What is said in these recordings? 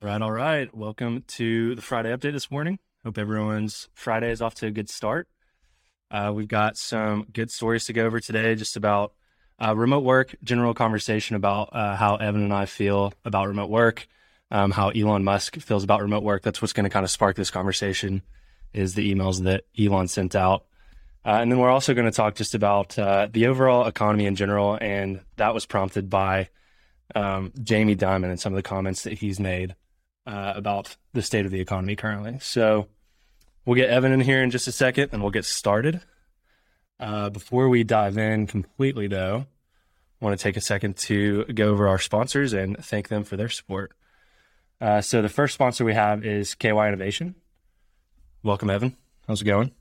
Right, all right. Welcome to the Friday update this morning. Hope everyone's Friday is off to a good start. Uh, we've got some good stories to go over today, just about uh, remote work, general conversation about uh, how Evan and I feel about remote work, um, how Elon Musk feels about remote work. That's what's going to kind of spark this conversation is the emails that Elon sent out. Uh, and then we're also going to talk just about uh, the overall economy in general. And that was prompted by um, Jamie Dimon and some of the comments that he's made uh, about the state of the economy currently. So we'll get Evan in here in just a second and we'll get started. Uh, before we dive in completely, though, I want to take a second to go over our sponsors and thank them for their support. Uh, so the first sponsor we have is KY Innovation. Welcome, Evan. How's it going?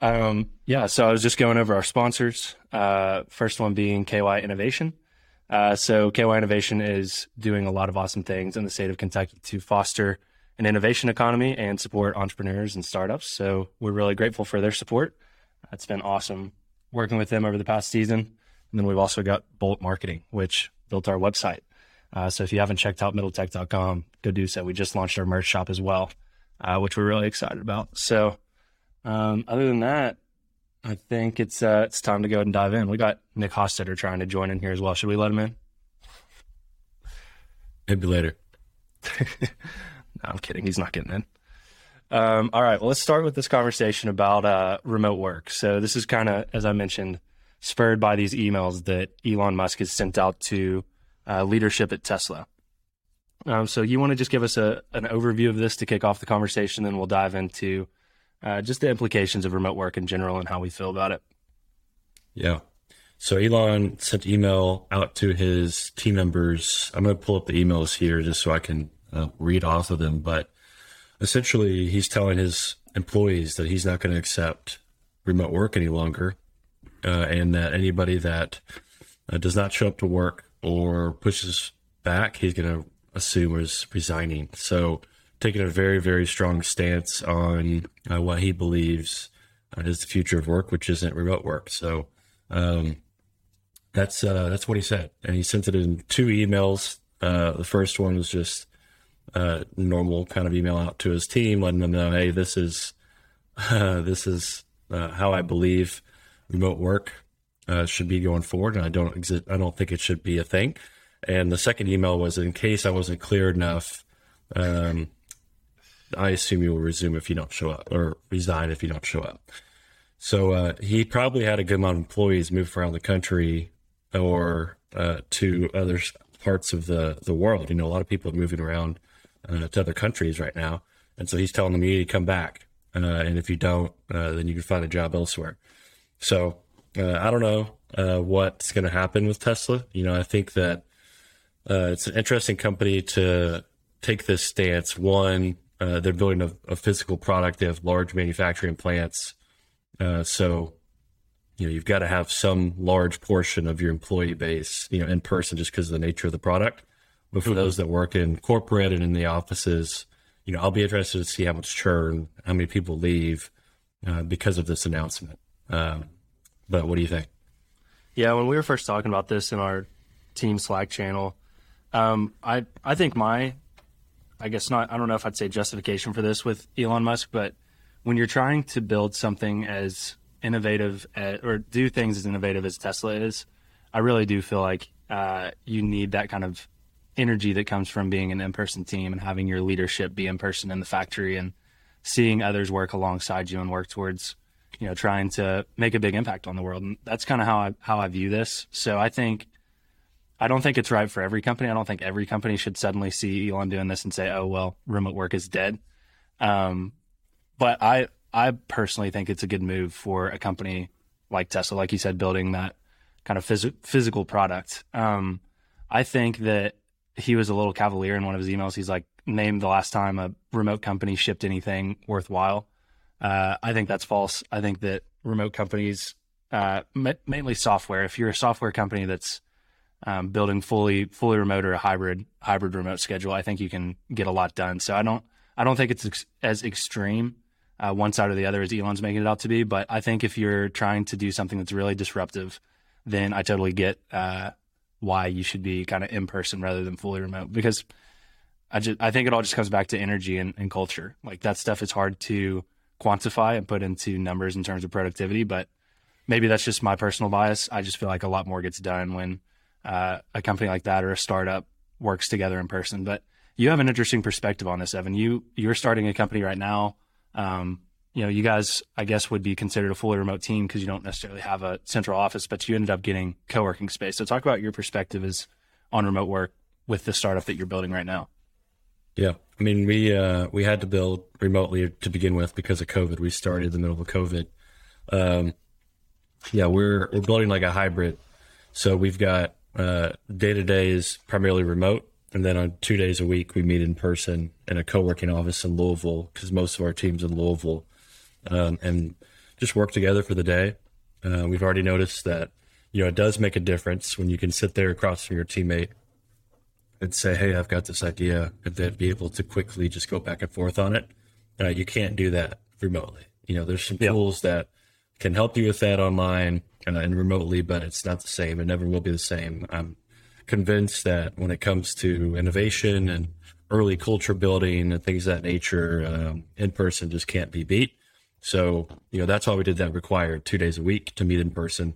Um, yeah, so I was just going over our sponsors. Uh, first one being KY Innovation. Uh, so KY Innovation is doing a lot of awesome things in the state of Kentucky to foster an innovation economy and support entrepreneurs and startups. So we're really grateful for their support. It's been awesome working with them over the past season. And then we've also got Bolt Marketing, which built our website. Uh, so if you haven't checked out middletech.com, go do so. We just launched our merch shop as well, uh, which we're really excited about. So um, other than that, I think it's uh, it's time to go ahead and dive in. We got Nick Hostetter trying to join in here as well. Should we let him in? Maybe later. no, I'm kidding. He's not getting in. Um, all right. Well, let's start with this conversation about uh, remote work. So this is kind of, as I mentioned, spurred by these emails that Elon Musk has sent out to uh, leadership at Tesla. Um, so you want to just give us a an overview of this to kick off the conversation, then we'll dive into uh, just the implications of remote work in general and how we feel about it. Yeah. So Elon sent email out to his team members. I'm going to pull up the emails here just so I can uh, read off of them. But essentially, he's telling his employees that he's not going to accept remote work any longer, uh, and that anybody that uh, does not show up to work or pushes back, he's going to assume is resigning. So taking a very, very strong stance on uh, what he believes uh, is the future of work, which isn't remote work. So um, that's uh, that's what he said, and he sent it in two emails. Uh, the first one was just a normal kind of email out to his team, letting them know, "Hey, this is this is how I believe remote work uh, should be going forward, and I don't exi- I don't think it should be a thing." And the second email was in case I wasn't clear enough. Um, I assume you will resume if you don't show up or resign if you don't show up. So uh, he probably had a good amount of employees move around the country or uh, to other parts of the, the world. You know, a lot of people are moving around uh, to other countries right now. And so he's telling them, you need to come back. Uh, and if you don't, uh, then you can find a job elsewhere. So uh, I don't know what's going to happen with Tesla. You know, I think that it's an interesting company to take this stance. One, uh, they're building a, a, physical product. They have large manufacturing plants. Uh, so, you know, you've got to have some large portion of your employee base, you know, in person just because of the nature of the product. But for those that work in corporate and in the offices, you know, I'll be interested to see how much churn, how many people leave uh, because of this announcement. Um, but what do you think? Yeah, when we were first talking about this in our team Slack channel, um, I I think my I guess not, I don't know if I'd say justification for this with Elon Musk, but when you're trying to build something as innovative as, or do things as innovative as Tesla is, I really do feel like uh, you need that kind of energy that comes from being an in-person team and having your leadership be in person in the factory and seeing others work alongside you and work towards you know trying to make a big impact on the world. And that's kind of how I how I view this. So I think I don't think it's right for every company. I don't think every company should suddenly see Elon doing this and say, "Oh well, remote work is dead." Um, but I I personally think it's a good move for a company like Tesla, like you said, building that kind of phys- physical product. Um, I think that he was a little cavalier in one of his emails. He's like, "Name the last time a remote company shipped anything worthwhile." Uh, I think that's false. I think that remote companies, uh, ma- mainly software, if you're a software company that's um, building fully fully remote or a hybrid hybrid remote schedule, I think you can get a lot done. So I don't I don't think it's ex- as extreme uh, one side or the other as Elon's making it out to be. But I think if you're trying to do something that's really disruptive, then I totally get uh, why you should be kind of in person rather than fully remote because I just I think it all just comes back to energy and, and culture. Like that stuff is hard to quantify and put into numbers in terms of productivity, but maybe that's just my personal bias. I just feel like a lot more gets done when uh, a company like that or a startup works together in person. But you have an interesting perspective on this, Evan. You you're starting a company right now. Um, you know, you guys, I guess, would be considered a fully remote team because you don't necessarily have a central office, but you ended up getting co-working space. So talk about your perspective as on remote work with the startup that you're building right now. Yeah, I mean, we uh, we had to build remotely to begin with because of COVID. We started in the middle of COVID. Um, yeah, we're we're building like a hybrid. So we've got day to day is primarily remote, and then on two days a week we meet in person in a co-working office in Louisville because most of our teams in Louisville um, and just work together for the day. Uh, we've already noticed that you know it does make a difference when you can sit there across from your teammate and say, "Hey, I've got this idea," and then be able to quickly just go back and forth on it. Uh, you can't do that remotely. You know, there's some yep. tools that can help you with that online uh, and remotely, but it's not the same. It never will be the same. I'm convinced that when it comes to innovation and early culture building and things of that nature, um, in person just can't be beat. So, you know, that's why we did that required two days a week to meet in person.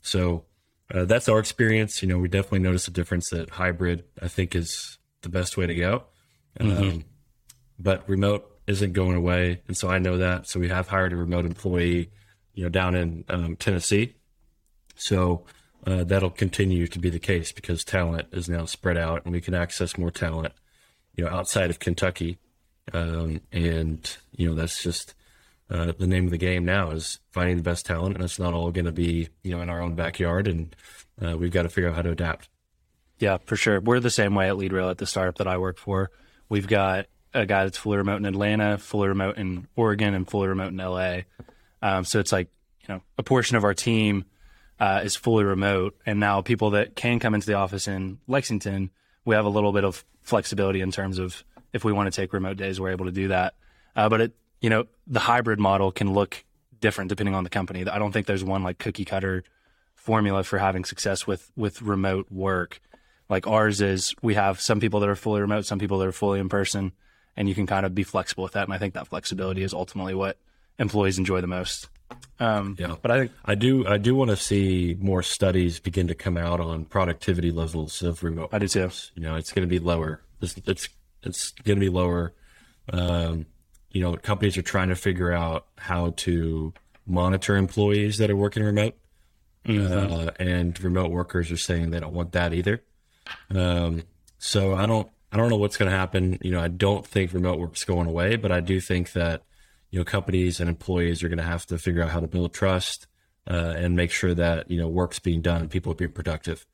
So uh, that's our experience. You know, we definitely noticed a difference that hybrid, I think, is the best way to go. Mm-hmm. Um, but remote isn't going away. And so I know that. So we have hired a remote employee, you know, down in um, Tennessee. So uh, that'll continue to be the case because talent is now spread out and we can access more talent, you know, outside of Kentucky. Um, and, you know, that's just, uh, the name of the game now is finding the best talent, and it's not all going to be you know in our own backyard, and uh, we've got to figure out how to adapt. Yeah, for sure. We're the same way at LeadRail at the startup that I work for. We've got a guy that's fully remote in Atlanta, fully remote in Oregon, and fully remote in LA. Um, so it's like you know a portion of our team uh, is fully remote, and now people that can come into the office in Lexington, we have a little bit of flexibility in terms of if we want to take remote days, we're able to do that. Uh, but it you know, the hybrid model can look different depending on the company. I don't think there's one like cookie cutter formula for having success with with remote work. Like ours is we have some people that are fully remote, some people that are fully in person, and you can kind of be flexible with that. And I think that flexibility is ultimately what employees enjoy the most. Um, yeah, but I think I do I do want to see more studies begin to come out on productivity levels of remote. I do too. You know, it's going to be lower. It's it's, it's going to be lower. Um, you know, companies are trying to figure out how to monitor employees that are working remote. Mm-hmm. Uh, and remote workers are saying they don't want that either. Um, so I don't, I don't know what's going to happen. You know, I don't think remote work's going away, but I do think that, you know, companies and employees are going to have to figure out how to build trust uh, and make sure that, you know, work's being done and people are being productive.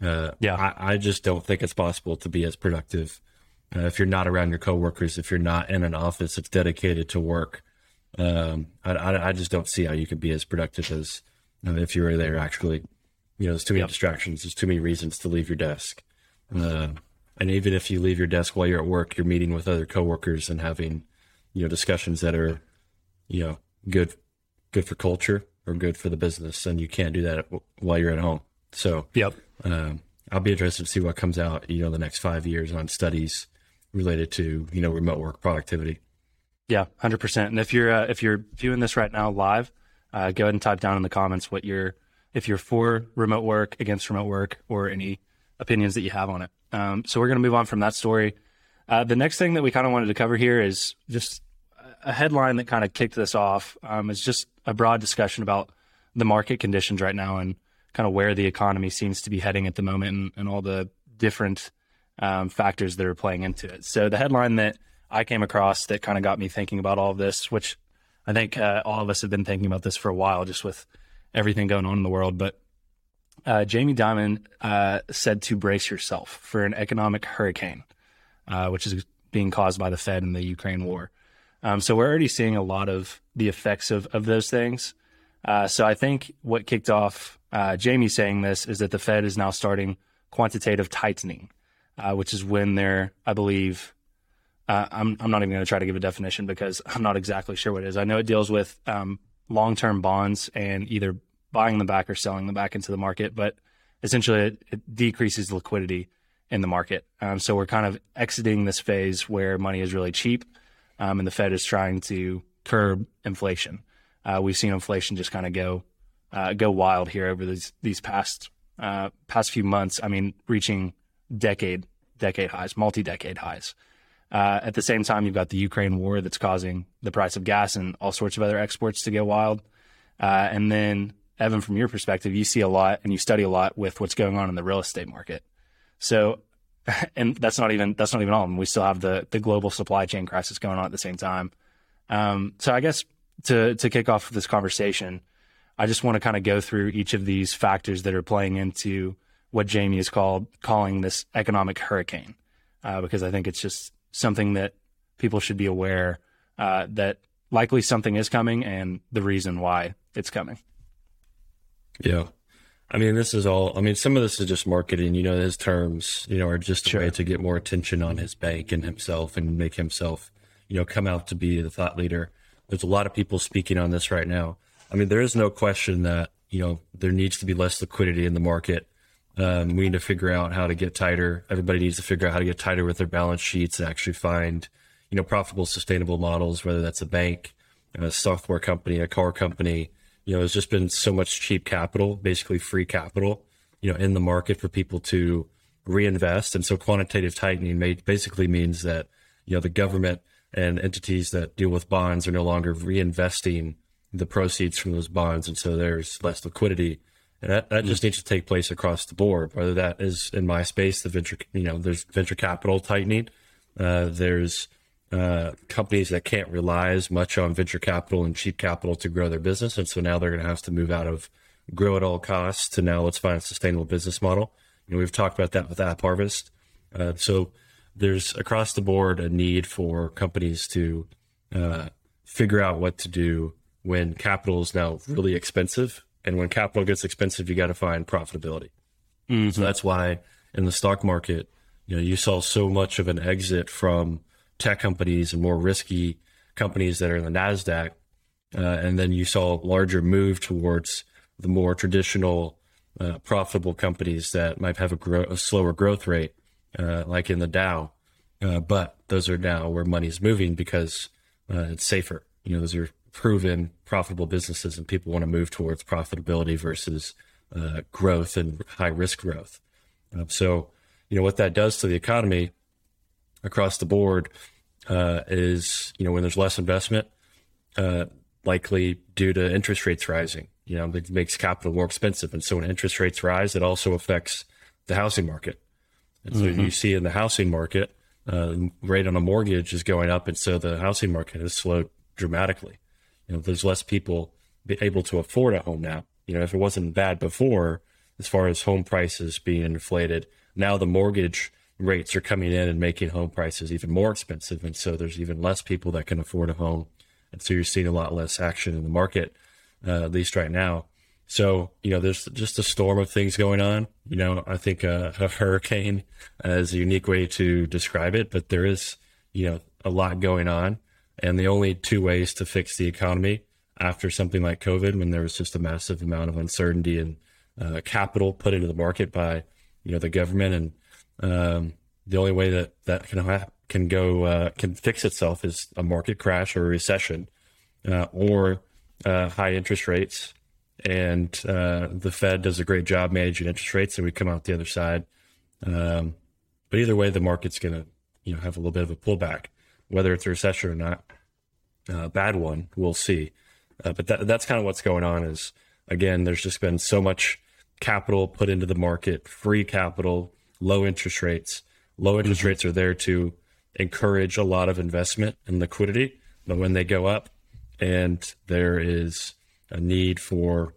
Uh, yeah. I, I just don't think it's possible to be as productive uh, if you're not around your coworkers, if you're not in an office that's dedicated to work, um, I, I, I, just don't see how you could be as productive as if you were there actually. You know, there's too many yep. distractions. There's too many reasons to leave your desk. Uh, and even if you leave your desk while you're at work, you're meeting with other coworkers and having, you know, discussions that are, you know, good, good for culture or good for the business. And you can't do that while you're at home. So, yep. Um, I'll be interested to see what comes out, you know, the next five years on studies related to you know remote work productivity. Yeah, hundred percent. And if you're uh, if you're viewing this right now live, uh, go ahead and type down in the comments what you're if you're for remote work, against remote work, or any opinions that you have on it. Um, so we're going to move on from that story. Uh, the next thing that we kind of wanted to cover here is just a headline that kind of kicked this off. Um, is just a broad discussion about the market conditions right now and kind of where the economy seems to be heading at the moment and, and all the different um, factors that are playing into it. So the headline that I came across that kind of got me thinking about all of this, which I think uh, all of us have been thinking about this for a while, just with everything going on in the world. But uh, Jamie Dimon uh, said to brace yourself for an economic hurricane, uh, which is being caused by the Fed and the Ukraine war. Um, so we're already seeing a lot of the effects of, of those things. Uh, so I think what kicked off uh, Jamie saying this is that the Fed is now starting quantitative tightening uh, which is when they're, I believe, uh, I'm, I'm not even going to try to give a definition because I'm not exactly sure what it is. I know it deals with um, long term bonds and either buying them back or selling them back into the market. But essentially it, it decreases liquidity in the market. Um, so we're kind of exiting this phase where money is really cheap, um, and the Fed is trying to curb inflation. Uh, we've seen inflation just kind of go uh, go wild here over these these past uh, past few months. I mean, reaching decade decade highs, multi decade highs. Uh, at the same time, you've got the Ukraine war that's causing the price of gas and all sorts of other exports to go wild. Uh, and then, Evan, from your perspective, you see a lot and you study a lot with what's going on in the real estate market. So, and that's not even that's not even all. We still have the the global supply chain crisis going on at the same time. Um, so, I guess to to kick off this conversation, I just want to kind of go through each of these factors that are playing into what Jamie is called calling this economic hurricane, uh, because I think it's just something that people should be aware uh, that likely something is coming and the reason why it's coming. Yeah. I mean, this is all, I mean, some of this is just marketing, you know, his terms, you know, are just a sure. way to get more attention on his bank and himself and make himself, you know, come out to be the thought leader. There's a lot of people speaking on this right now. I mean, there is no question that, you know, there needs to be less liquidity in the market. Um, we need to figure out how to get tighter. Everybody needs to figure out how to get tighter with their balance sheets and actually find, you know, profitable, sustainable models, whether that's a bank, a software company, a car company. You know, there's just been so much cheap capital, basically free capital, you know, in the market for people to reinvest. And so quantitative tightening basically means that, you know, the government and entities that deal with bonds are no longer reinvesting the proceeds from those bonds. And so there's less liquidity and that, that just needs to take place across the board, whether that is in my space, the venture, you know, there's venture capital tightening. Uh, there's uh, companies that can't rely as much on venture capital and cheap capital to grow their business. And so now they're going to have to move out of grow at all costs to now let's find a sustainable business model. You know, we've talked about that with App Harvest. Uh, so there's across the board a need for companies to uh, figure out what to do when capital is now really expensive and when capital gets expensive, you got to find profitability. Mm-hmm. So that's why in the stock market, you know, you saw so much of an exit from tech companies and more risky companies that are in the Nasdaq, uh, and then you saw a larger move towards the more traditional, uh, profitable companies that might have a, gro- a slower growth rate, uh, like in the Dow. Uh, but those are now where money is moving because uh, it's safer. You know, those are proven profitable businesses and people want to move towards profitability versus uh, growth and high risk growth. Uh, so, you know, what that does to the economy across the board uh, is, you know, when there's less investment, uh, likely due to interest rates rising, you know, it makes capital more expensive. And so when interest rates rise, it also affects the housing market. And so mm-hmm. you see in the housing market, uh, rate on a mortgage is going up. And so the housing market has slowed dramatically you know, there's less people able to afford a home now. You know, if it wasn't bad before, as far as home prices being inflated, now the mortgage rates are coming in and making home prices even more expensive. And so there's even less people that can afford a home. And so you're seeing a lot less action in the market, uh, at least right now. So, you know, there's just a storm of things going on. You know, I think uh, a hurricane is a unique way to describe it, but there is, you know, a lot going on. And the only two ways to fix the economy after something like COVID, when there was just a massive amount of uncertainty and uh, capital put into the market by you know the government, and um, the only way that that can ha- can go uh, can fix itself is a market crash or a recession, uh, or uh, high interest rates. And uh, the Fed does a great job managing interest rates, and we come out the other side. Um, but either way, the market's going to you know have a little bit of a pullback whether it's a recession or not, uh, bad one, we'll see. Uh, but that, that's kind of what's going on. Is again, there's just been so much capital put into the market, free capital, low interest rates. Low interest mm-hmm. rates are there to encourage a lot of investment and liquidity. But when they go up, and there is a need for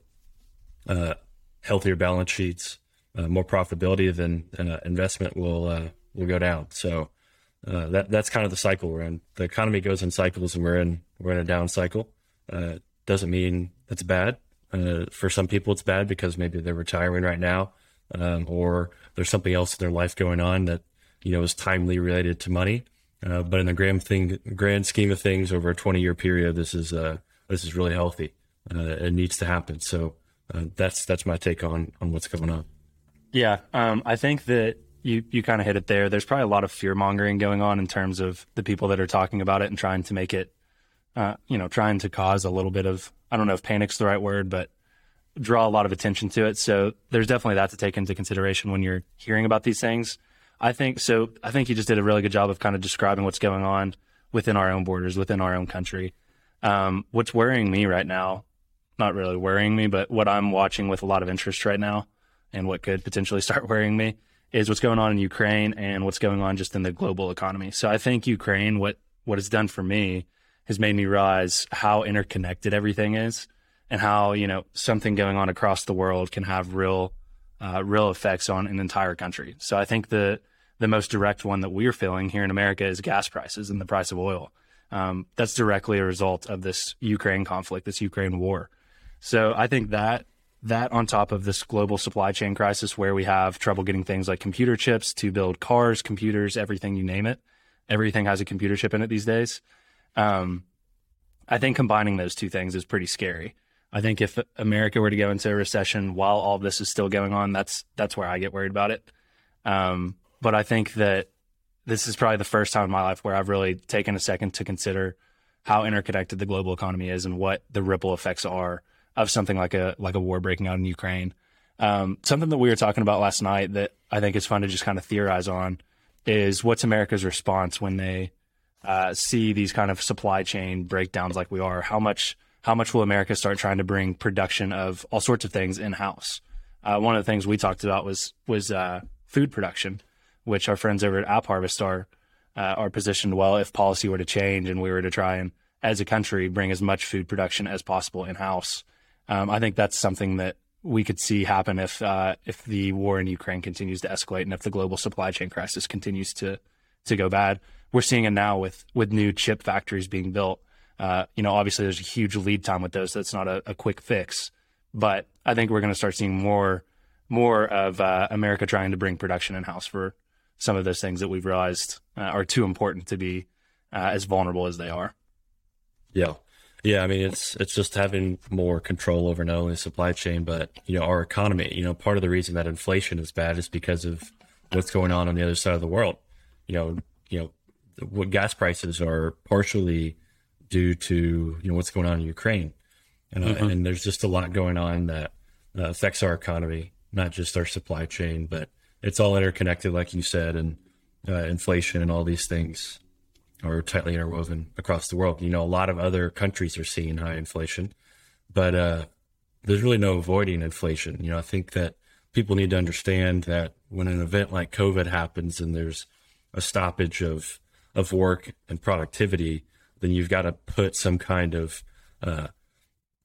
uh, healthier balance sheets, uh, more profitability, then uh, investment will uh, will go down. So uh, that that's kind of the cycle we're in. The economy goes in cycles, and we're in we're in a down cycle. Uh, doesn't mean it's bad. Uh, for some people, it's bad because maybe they're retiring right now, um, or there's something else in their life going on that you know is timely related to money. Uh, but in the grand thing, grand scheme of things, over a 20 year period, this is uh, this is really healthy. Uh, it needs to happen. So that's that's my take on on what's going on. Yeah, um, I think that you you kind of hit it there. There's probably a lot of fear mongering going on in terms of the people that are talking about it and trying to make it, uh, you know, trying to cause a little bit of I don't know if panic's the right word, but draw a lot of attention to it. So there's definitely that to take into consideration when you're hearing about these things. I think so. I think you just did a really good job of kind of describing what's going on within our own borders, within our own country. Um, what's worrying me right now, not really worrying me, but what I'm watching with a lot of interest right now and what could potentially start worrying me is what's going on in Ukraine and what's going on just in the global economy. So I think Ukraine, what, what it's done for me has made me realize how interconnected everything is and how, you know, something going on across the world can have real, uh, real effects on an entire country. So I think the, the most direct one that we're feeling here in America is gas prices and the price of oil. Um, that's directly a result of this Ukraine conflict, this Ukraine war. So I think that that on top of this global supply chain crisis where we have trouble getting things like computer chips to build cars, computers, everything you name it, everything has a computer chip in it these days. Um, I think combining those two things is pretty scary. I think if America were to go into a recession while all this is still going on, that's that's where I get worried about it. Um, but I think that this is probably the first time in my life where I've really taken a second to consider how interconnected the global economy is and what the ripple effects are of something like a like a war breaking out in Ukraine. Um, something that we were talking about last night that I think is fun to just kind of theorize on is what's America's response when they uh, see these kind of supply chain breakdowns like we are. How much how much will America start trying to bring production of all sorts of things in house? Uh, one of the things we talked about was was uh, food production, which our friends over at App Harvest are uh, are positioned well if policy were to change and we were to try and as a country bring as much food production as possible in house. Um, I think that's something that we could see happen if uh, if the war in Ukraine continues to escalate and if the global supply chain crisis continues to to go bad. We're seeing it now with with new chip factories being built. Uh, you know, obviously there's a huge lead time with those. That's not a, a quick fix, but I think we're going to start seeing more more of uh, America trying to bring production in house for some of those things that we've realized uh, are too important to be uh, as vulnerable as they are. Yeah, yeah, I mean it's it's just having more control over not only the supply chain but you know our economy. You know, part of the reason that inflation is bad is because of what's going on on the other side of the world. You know, you know, what gas prices are partially due to you know what's going on in Ukraine, and, uh, mm-hmm. and there's just a lot going on that uh, affects our economy, not just our supply chain, but it's all interconnected, like you said, and uh, inflation and all these things are tightly interwoven across the world. You know, a lot of other countries are seeing high inflation, but uh, there's really no avoiding inflation. You know, I think that people need to understand that when an event like COVID happens and there's a stoppage of of work and productivity, then you've got to put some kind of uh,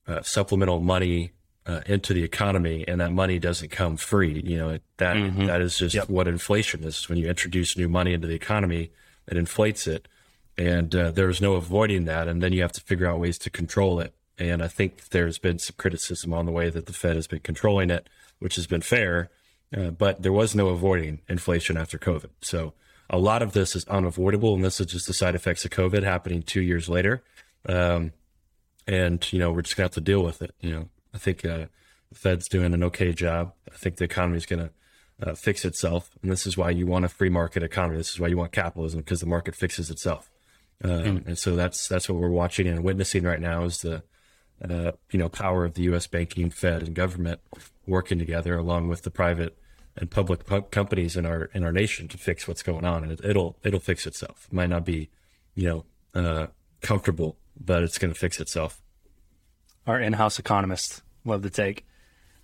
uh, supplemental money uh, into the economy, and that money doesn't come free. You know, that mm-hmm. that is just yep. what inflation is. When you introduce new money into the economy, it inflates it and uh, there's no avoiding that. And then you have to figure out ways to control it. And I think there's been some criticism on the way that the Fed has been controlling it, which has been fair. Uh, but there was no avoiding inflation after COVID. So a lot of this is unavoidable, and this is just the side effects of COVID happening two years later. Um, and you know we're just gonna have to deal with it. You know, I think uh, the Fed's doing an okay job. I think the economy is gonna uh, fix itself, and this is why you want a free market economy. This is why you want capitalism because the market fixes itself. Mm. And so that's that's what we're watching and witnessing right now is the uh, you know power of the U.S. banking, Fed, and government working together along with the private and public companies in our in our nation to fix what's going on, and it, will it'll fix itself. It might not be you know uh, comfortable, but it's going to fix itself. Our in-house economist love the take.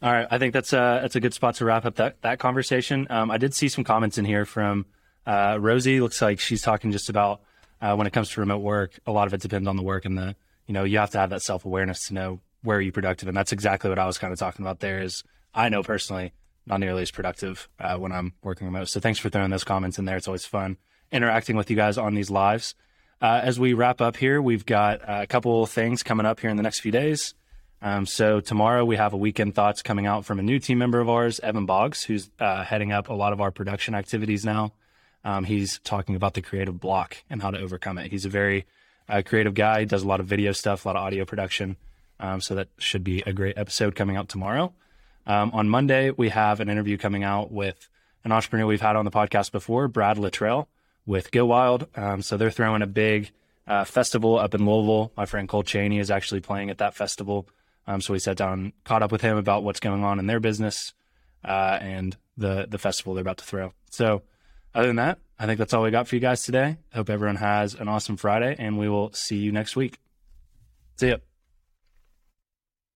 All right, I think that's a that's a good spot to wrap up that that conversation. Um, I did see some comments in here from uh, Rosie. Looks like she's talking just about uh, when it comes to remote work, a lot of it depends on the work and the, you know, you have to have that self awareness to know where are you productive. And that's exactly what I was kind of talking about there is I know personally not nearly as productive uh, when I'm working remote. So thanks for throwing those comments in there. It's always fun interacting with you guys on these lives. Uh, as we wrap up here, we've got a couple things coming up here in the next few days. Um, so tomorrow we have a weekend thoughts coming out from a new team member of ours, Evan Boggs, who's uh, heading up a lot of our production activities now. Um, he's talking about the creative block and how to overcome it. He's a very uh, creative guy. Does a lot of video stuff, a lot of audio production. Um, so that should be a great episode coming out tomorrow. Um, on Monday, we have an interview coming out with an entrepreneur we've had on the podcast before, Brad Luttrell with Go Wild. Um, so they're throwing a big uh, festival up in Louisville. My friend Cole Cheney is actually playing at that festival. Um, so we sat down, caught up with him about what's going on in their business uh, and the the festival they're about to throw. So other than that, I think that's all we got for you guys today. Hope everyone has an awesome Friday, and we will see you next week. See ya.